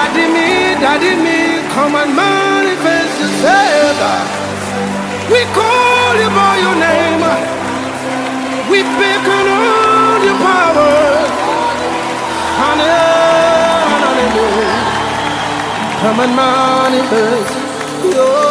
daddy me, daddy me, come and manifest yourself. We call you by your name, we beckon on your power. And on, come and manifest. Your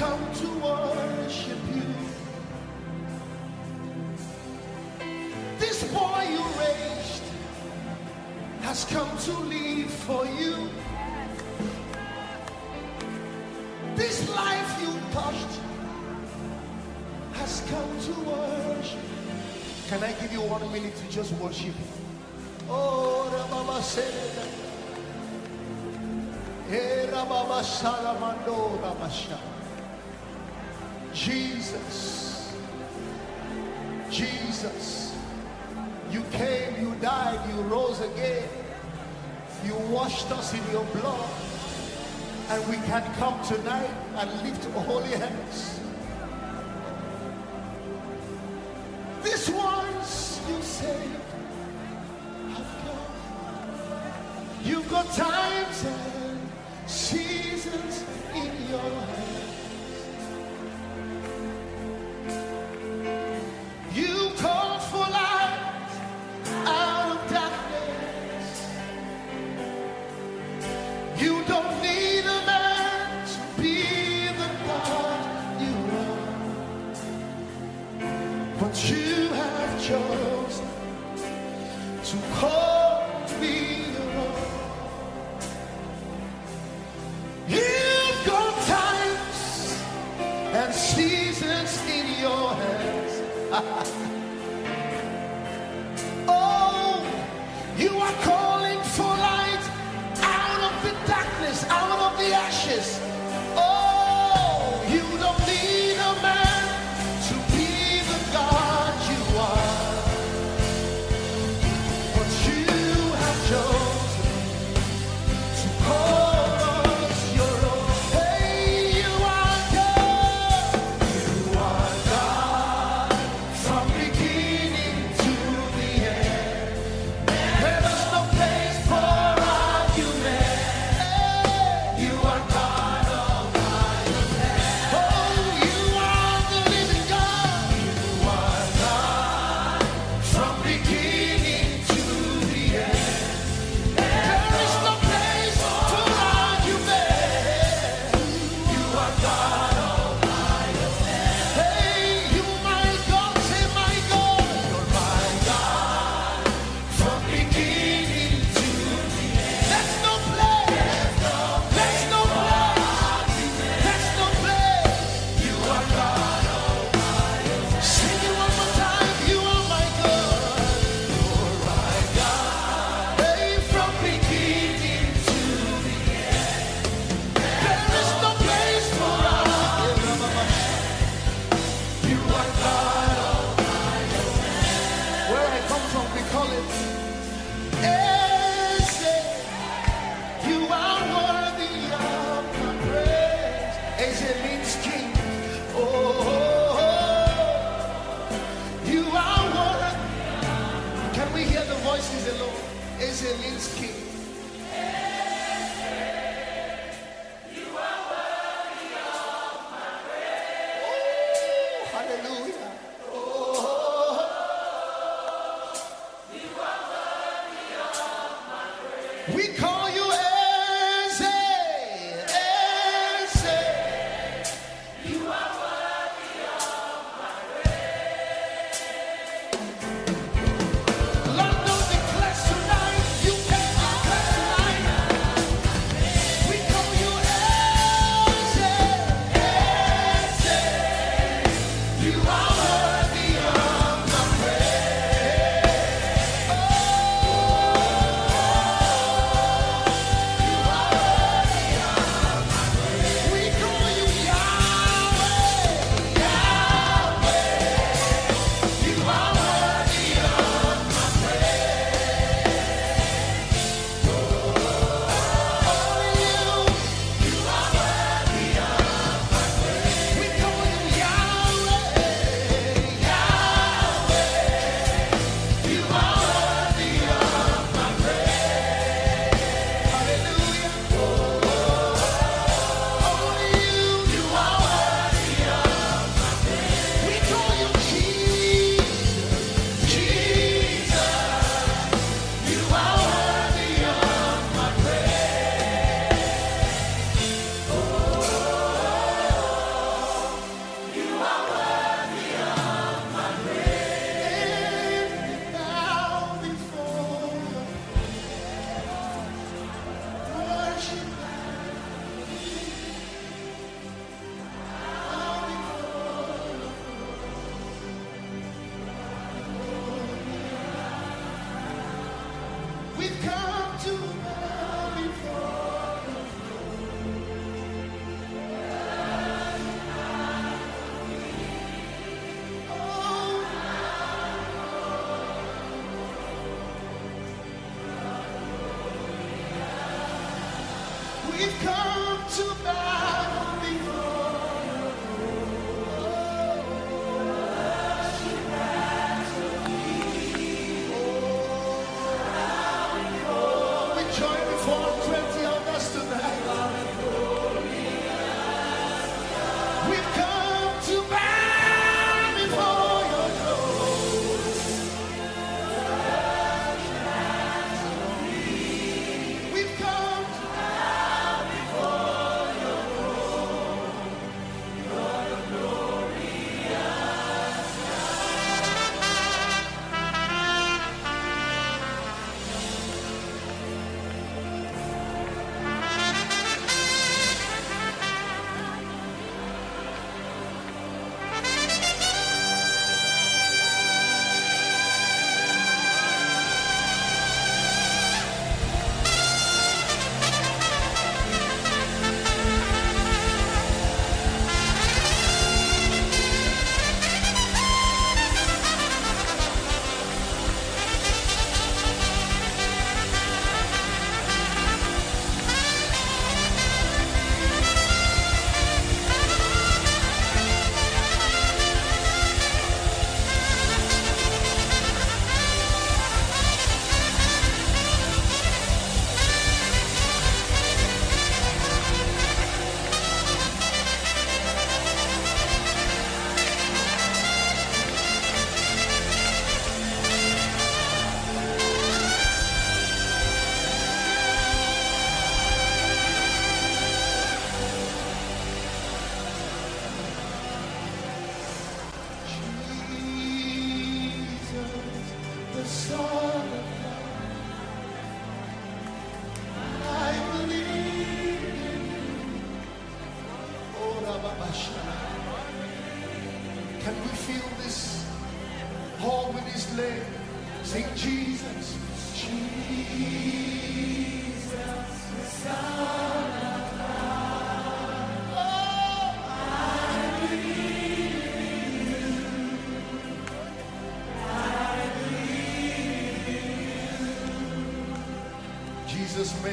come to worship you. This boy you raised has come to live for you. This life you touched has come to worship. Can I give you one minute to just worship? Oh, Rababa said. Hey, eh, Rababa Salamando Rabasha. Jesus. Jesus. You came, you died, you rose again. You washed us in your blood. And we can come tonight and lift holy hands. This once you saved have come. You've got times and seasons in your hand.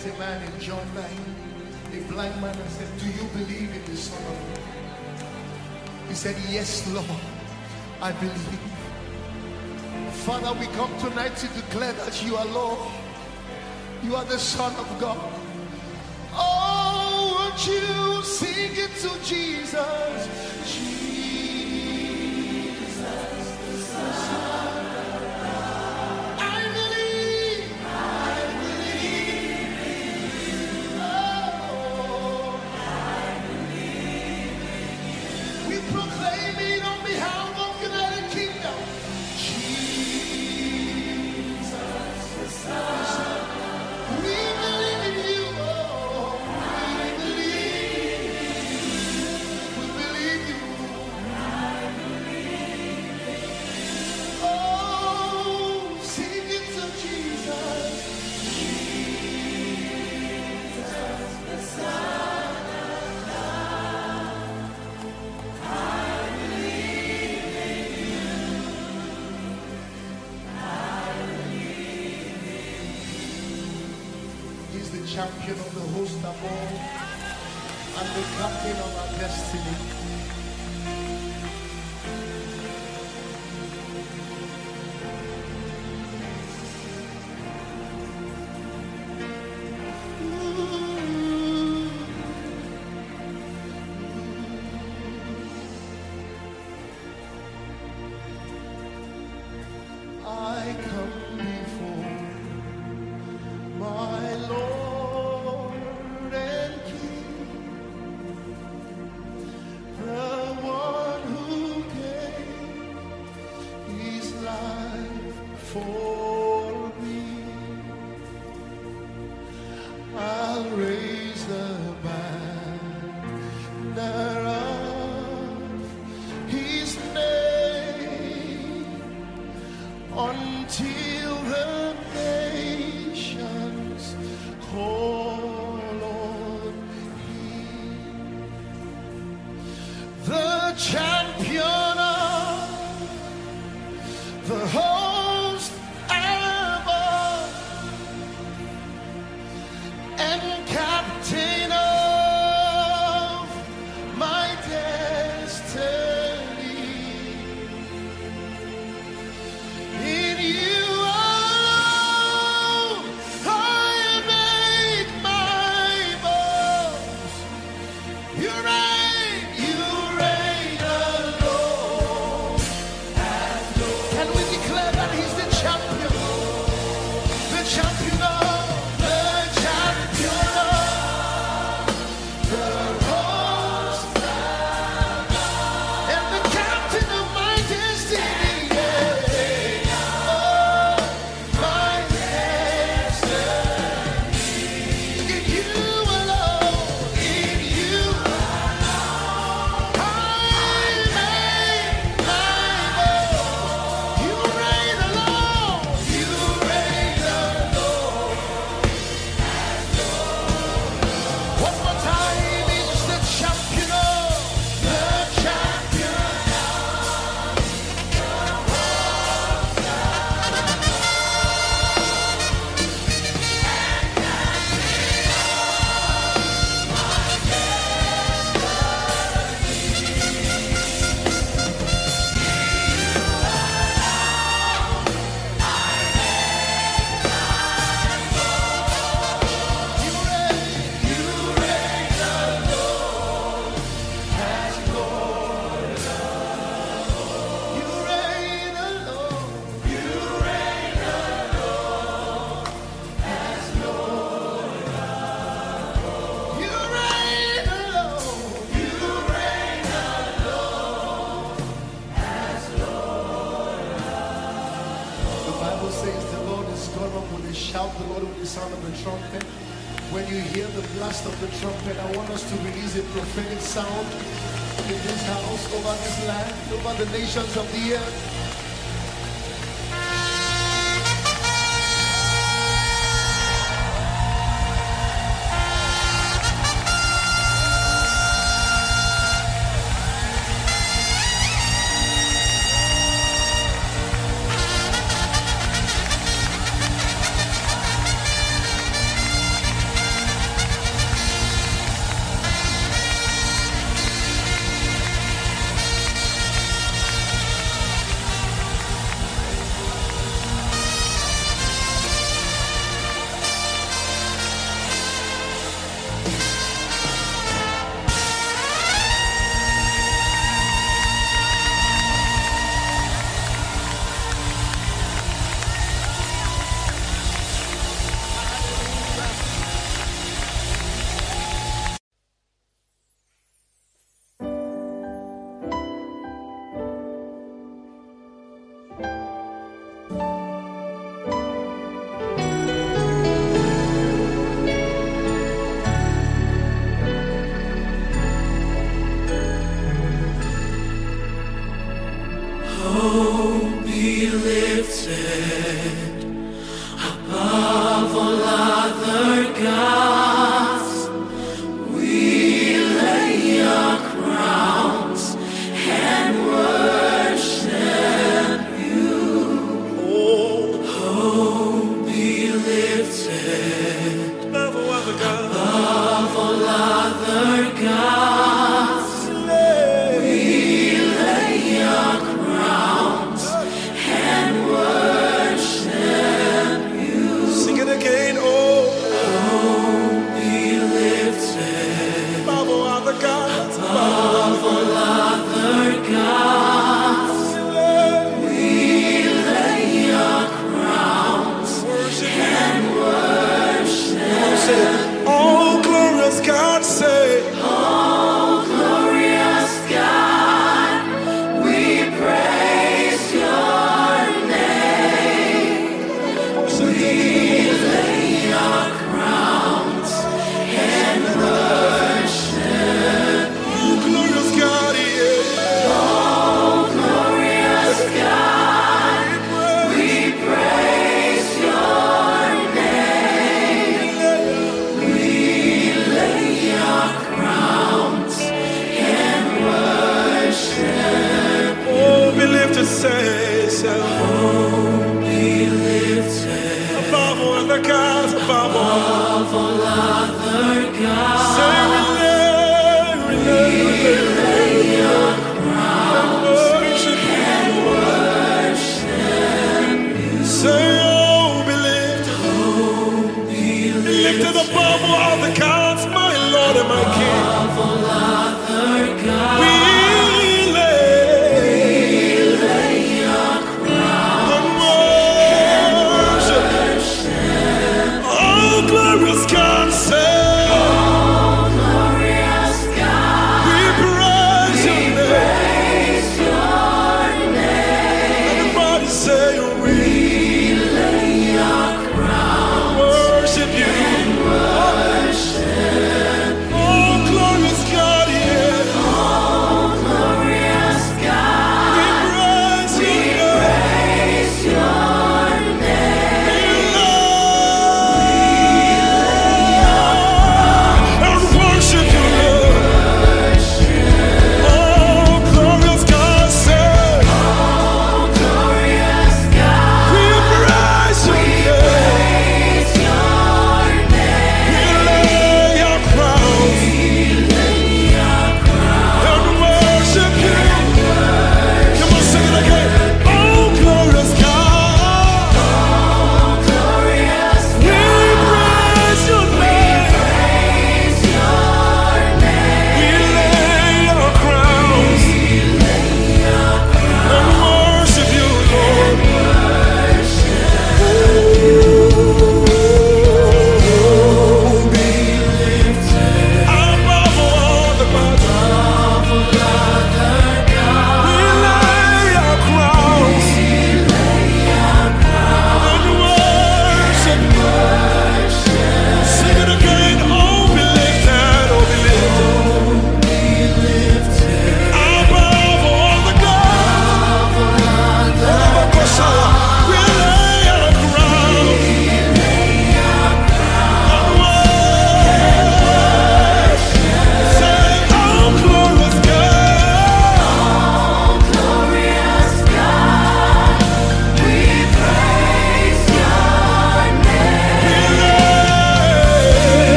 A man in John 9, a blind man said, Do you believe in the Son of God? He said, Yes, Lord, I believe. Father, we come tonight to declare that you are Lord. You are the Son of God. Oh, won't you sing it to Jesus?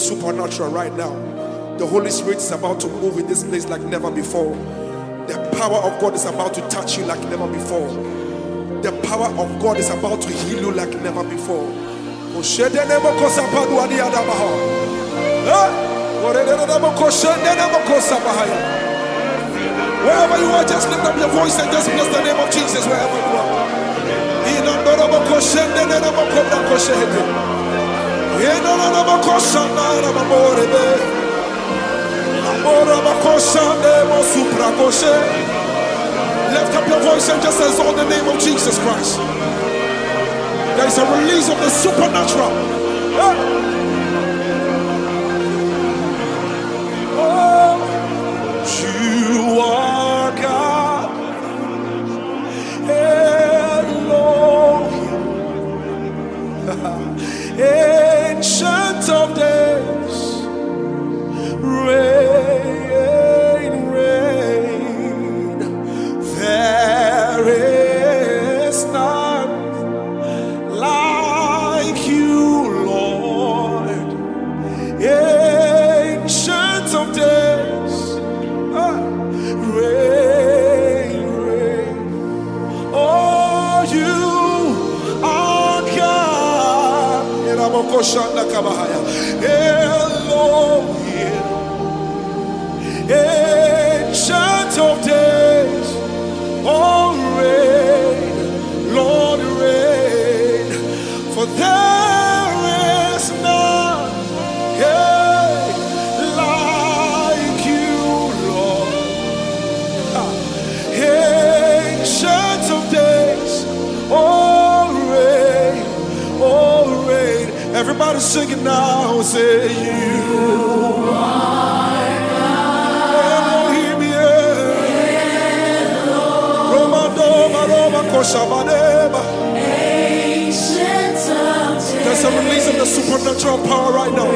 Supernatural right now. The Holy Spirit is about to move in this place like never before. The power of God is about to touch you like never before. The power of God is about to heal you like never before. Wherever you are, just lift up your voice and just bless the name of Jesus wherever you are. Lift up your voice and just exalt the name of Jesus Christ. There is a release of the supernatural. Eh. Oh, you are now, say you are Elohim. Roma, doma, roma, kosha, badeba. There's a release of the supernatural power right now.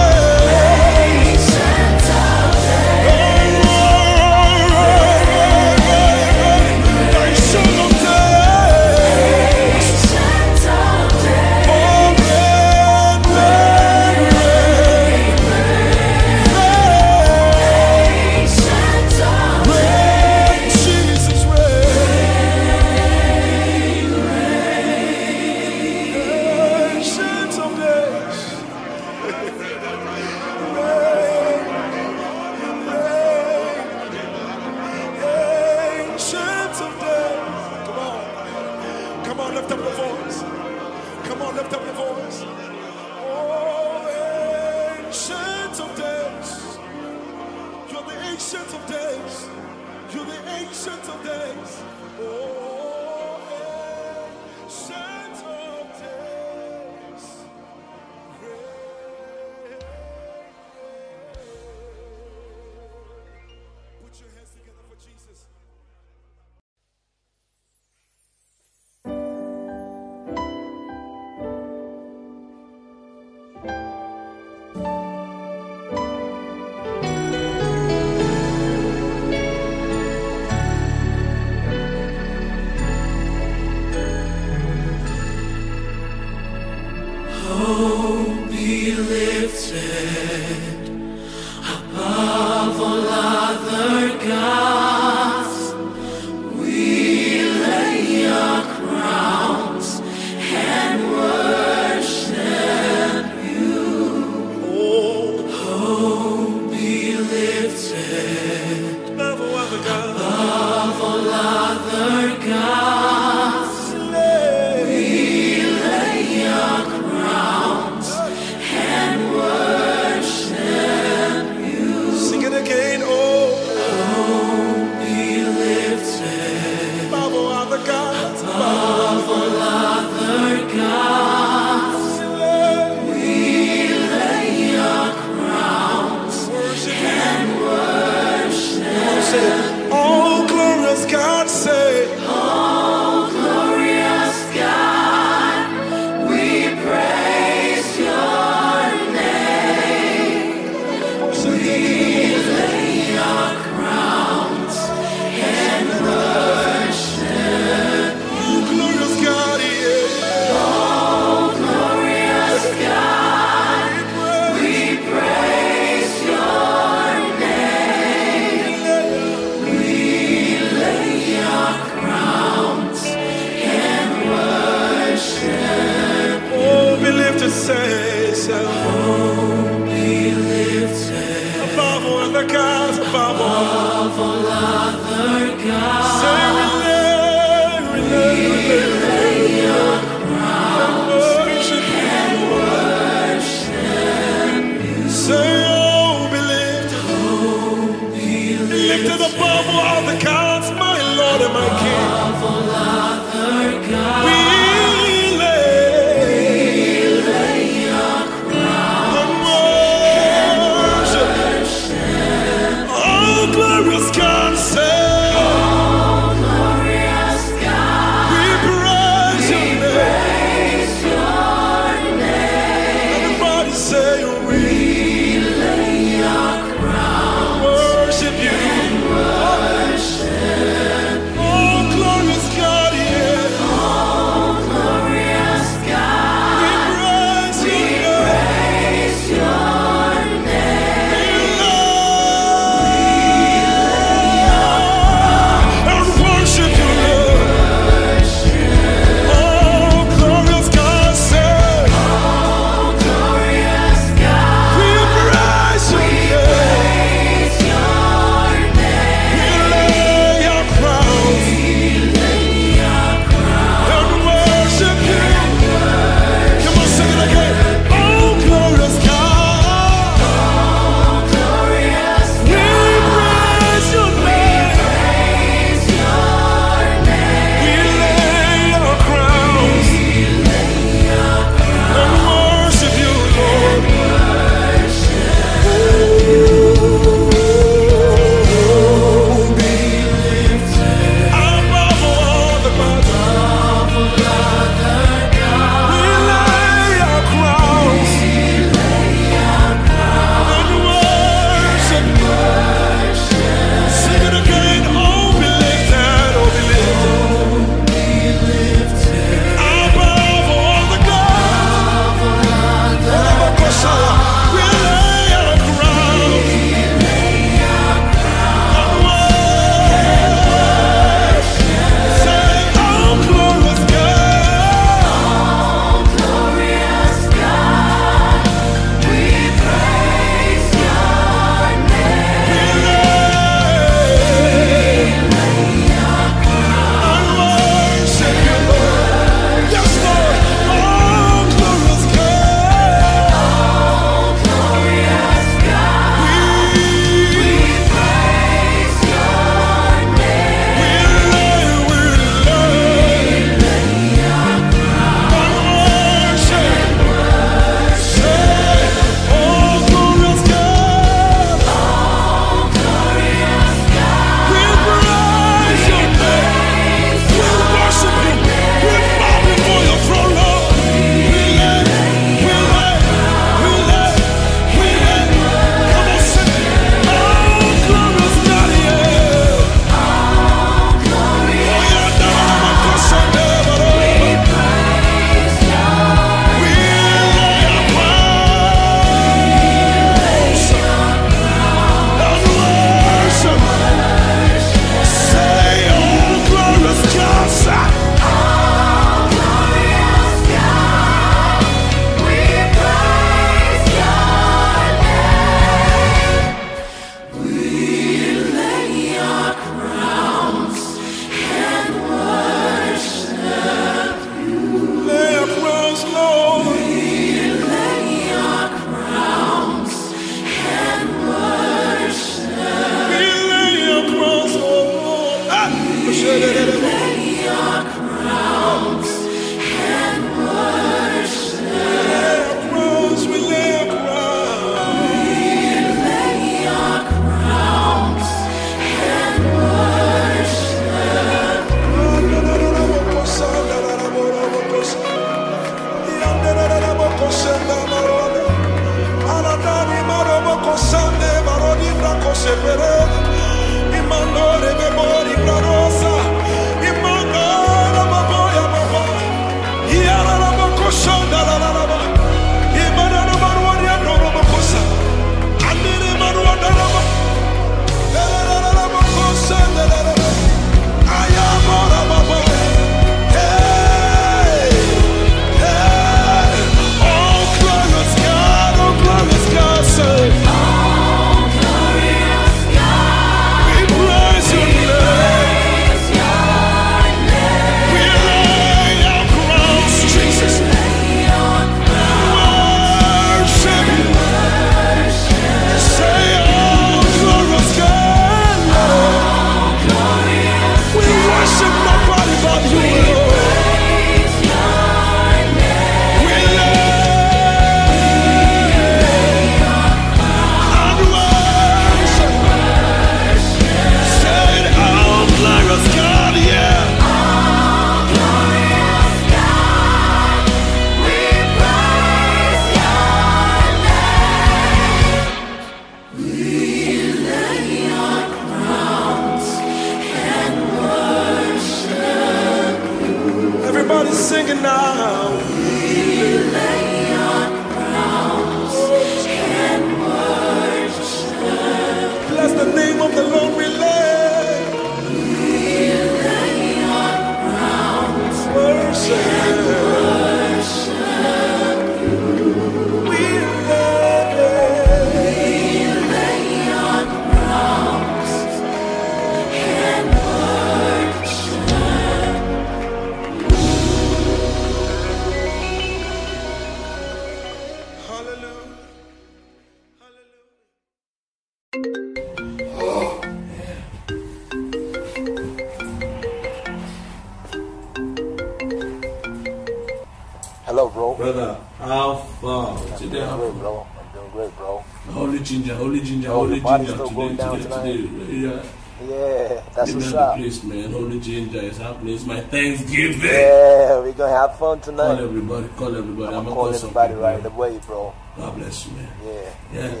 Thanksgiving. Yeah, we're gonna have fun tonight. Call everybody, call everybody. I'm, I'm gonna call, call everybody right away, bro. God bless you, man. Yeah. Yeah. yeah.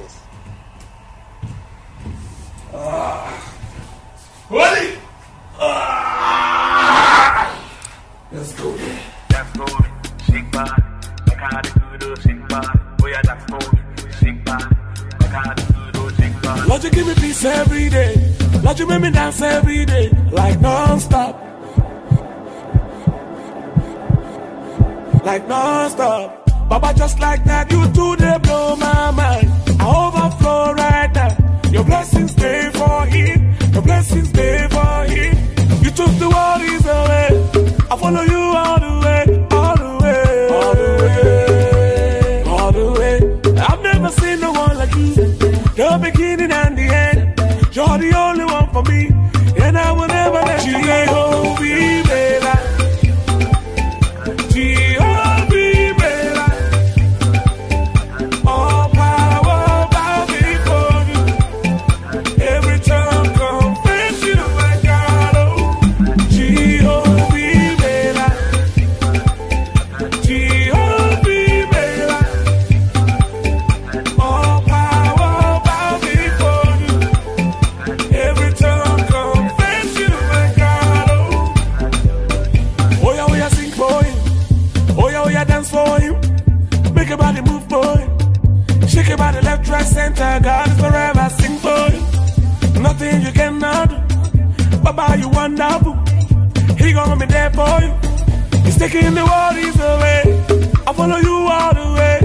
me there for you. He's taking the worries away. I follow you all the way.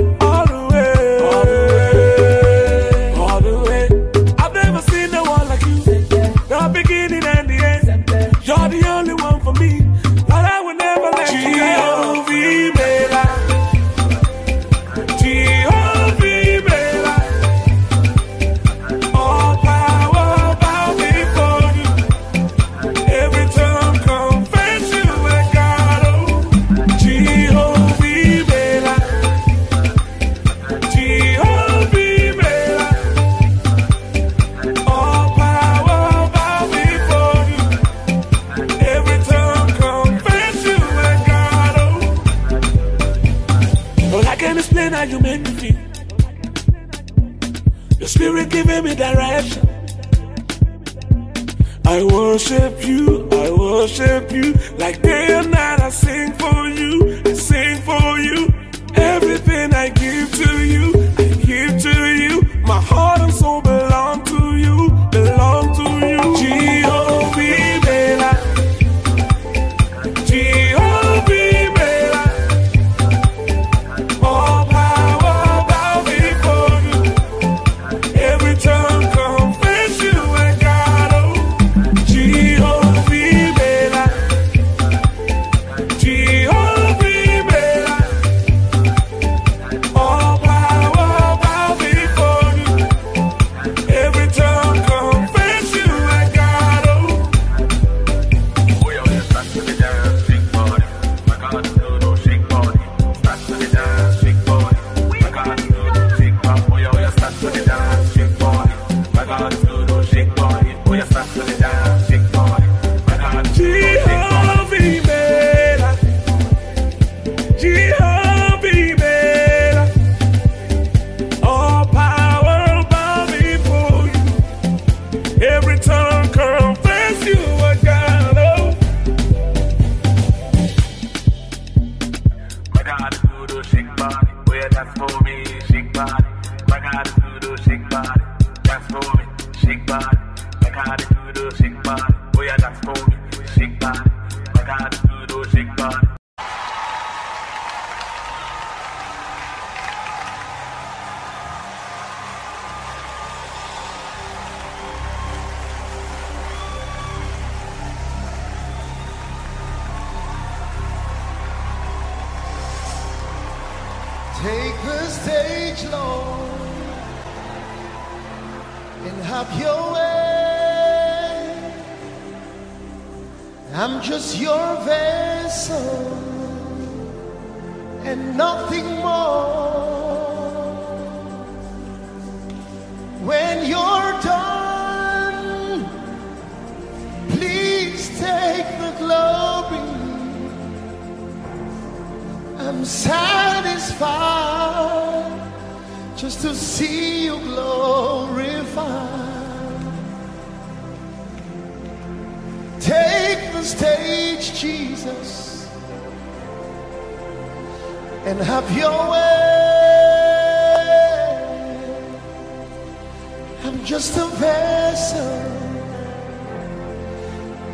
just a vessel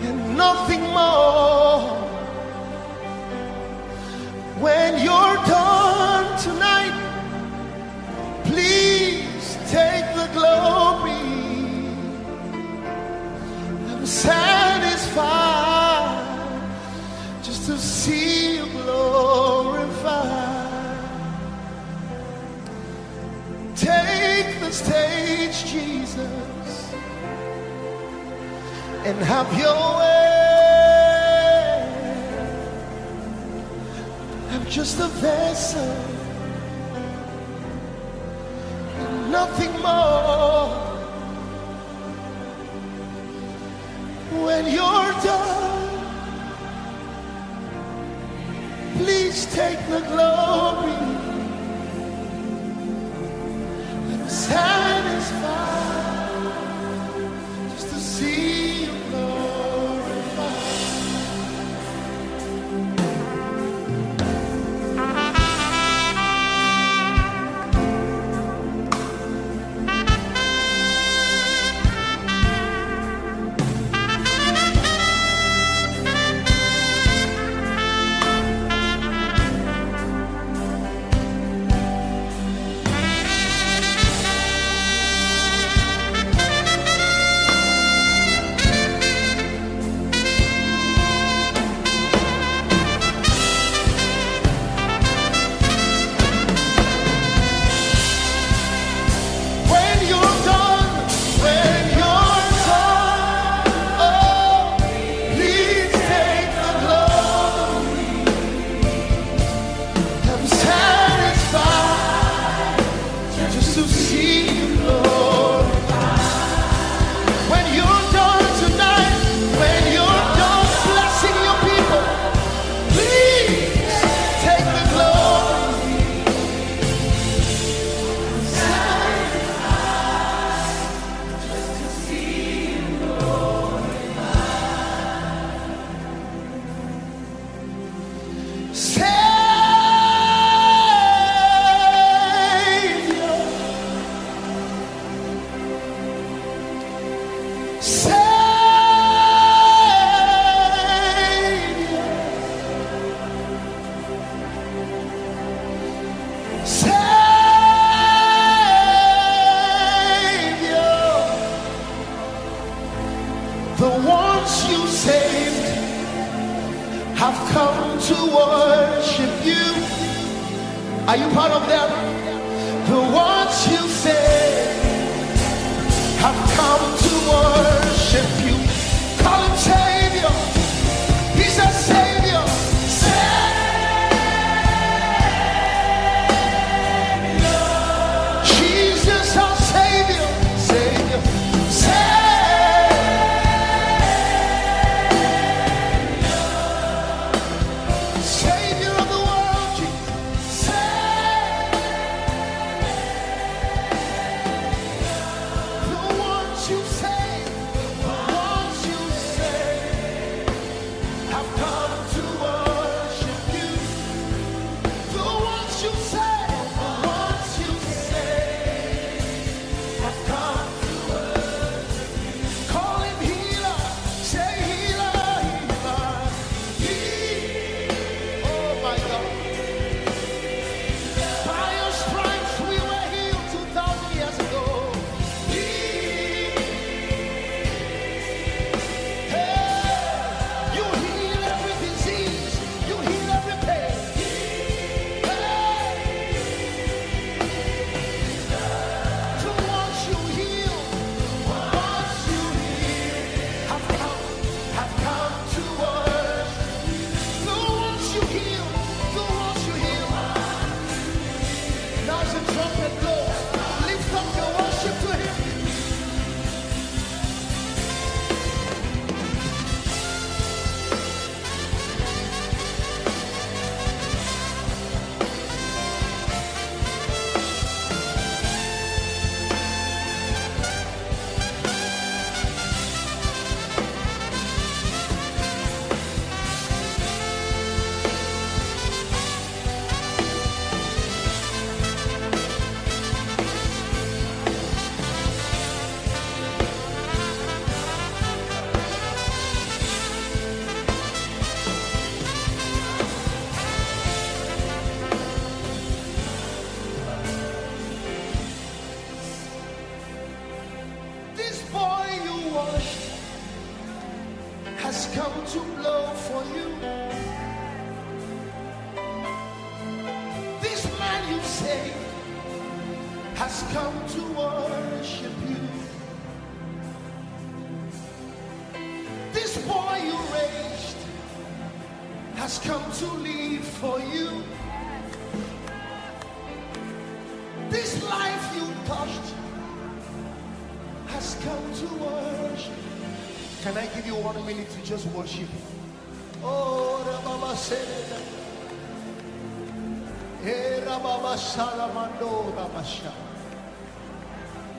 and nothing more. When you're done tonight, please take the glory. I'm satisfied just to see you glorified. Take the stage, Jesus and have your way. I'm just a vessel, nothing more. When you're done, please take the glory.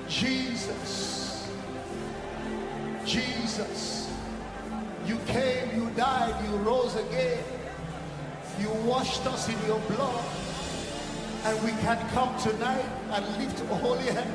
Jesus. Jesus. You came, you died, you rose again. You washed us in your blood. And we can come tonight and lift holy hands.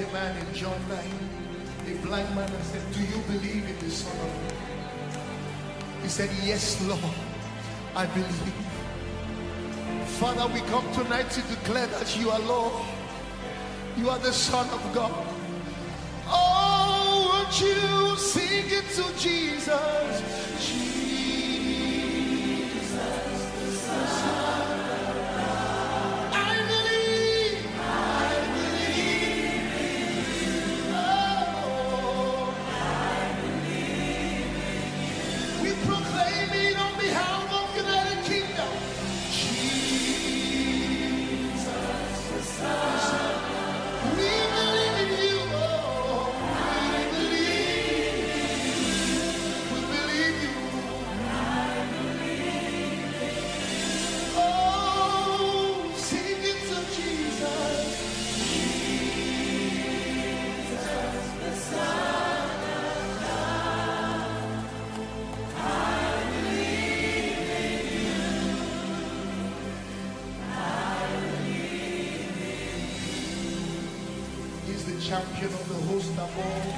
a man in John 9, a blind man and said, Do you believe in the Son of God? He said, Yes, Lord, I believe. Father, we come tonight to declare that you are Lord. You are the Son of God. Oh, won't you sing it to Jesus? Host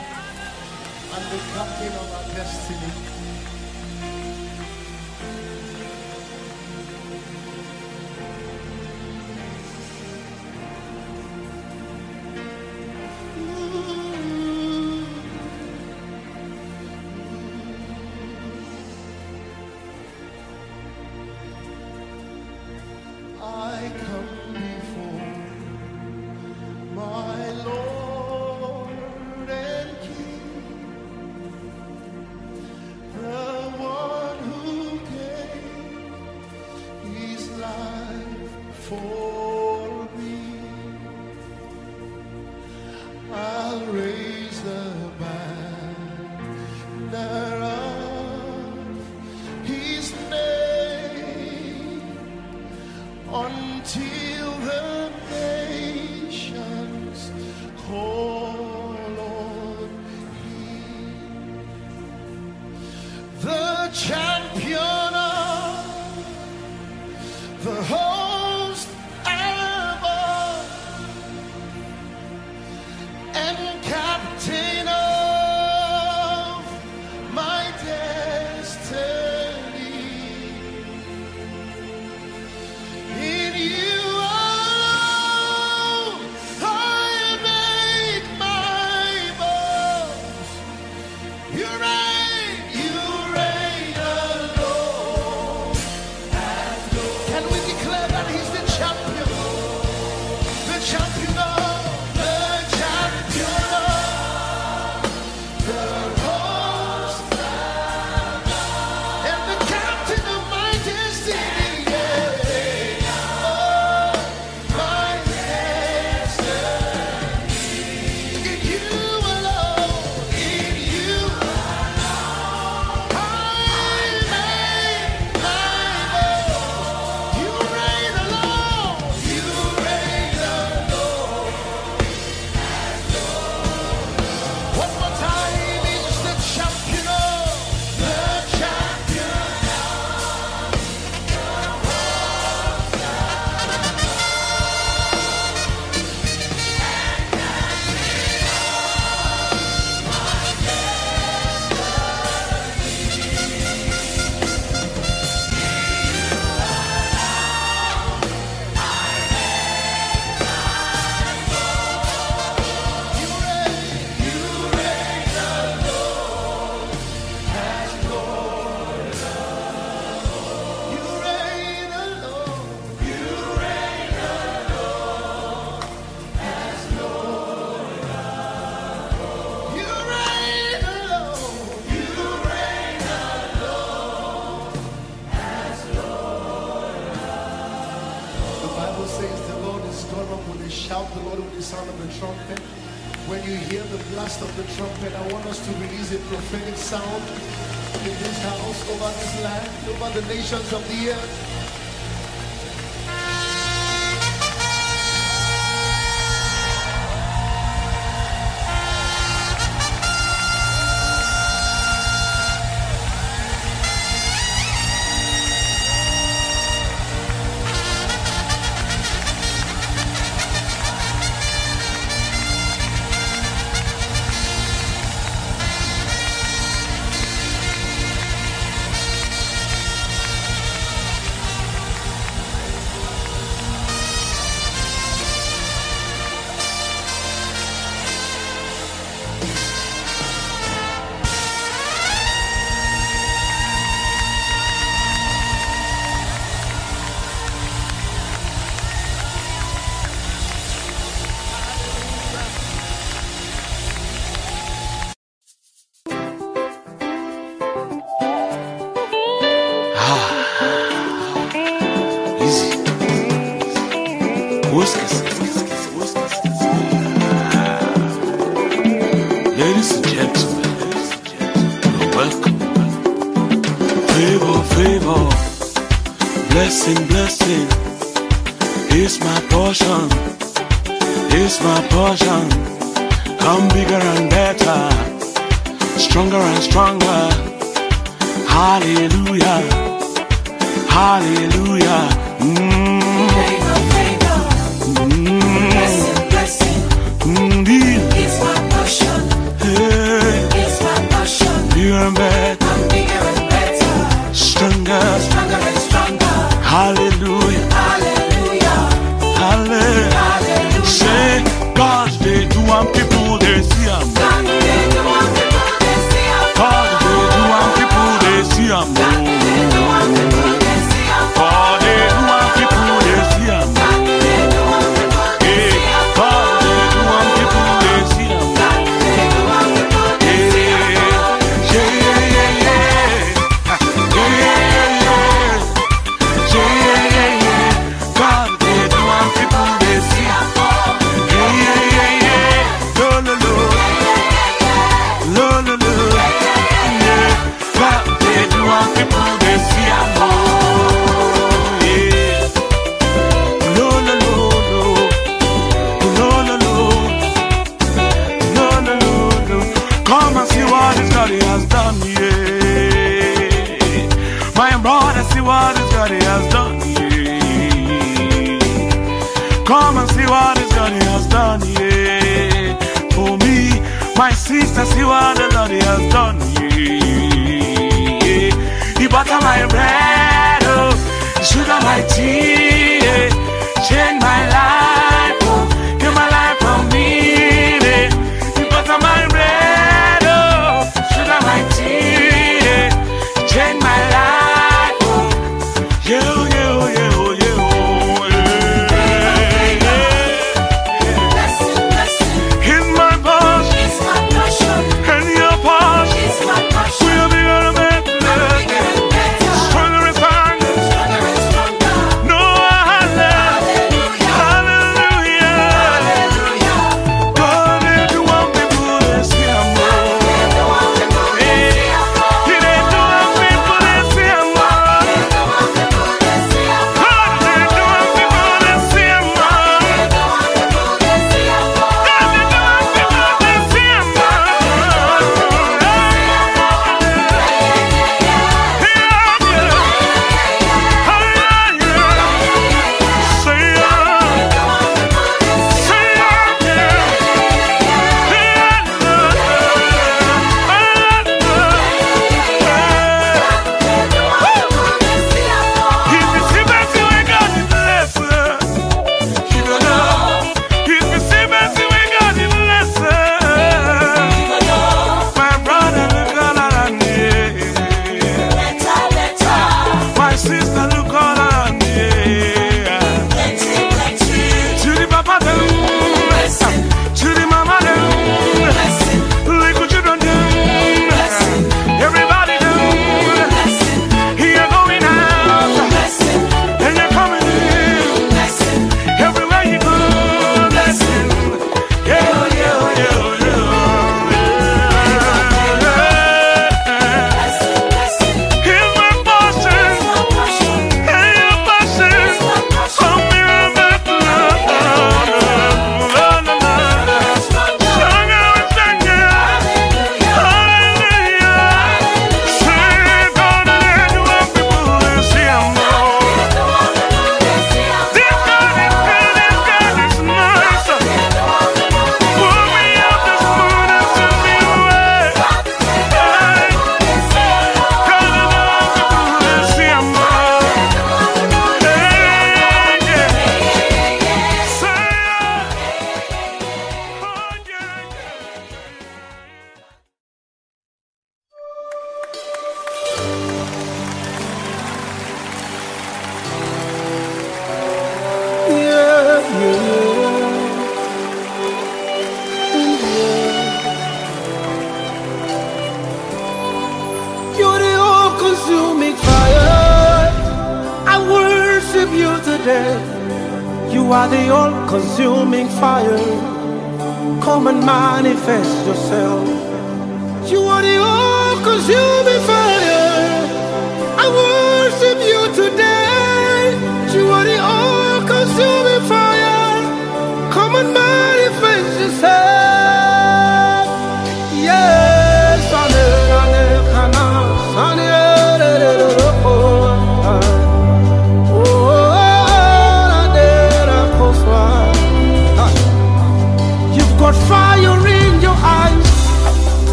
the nations of the earth.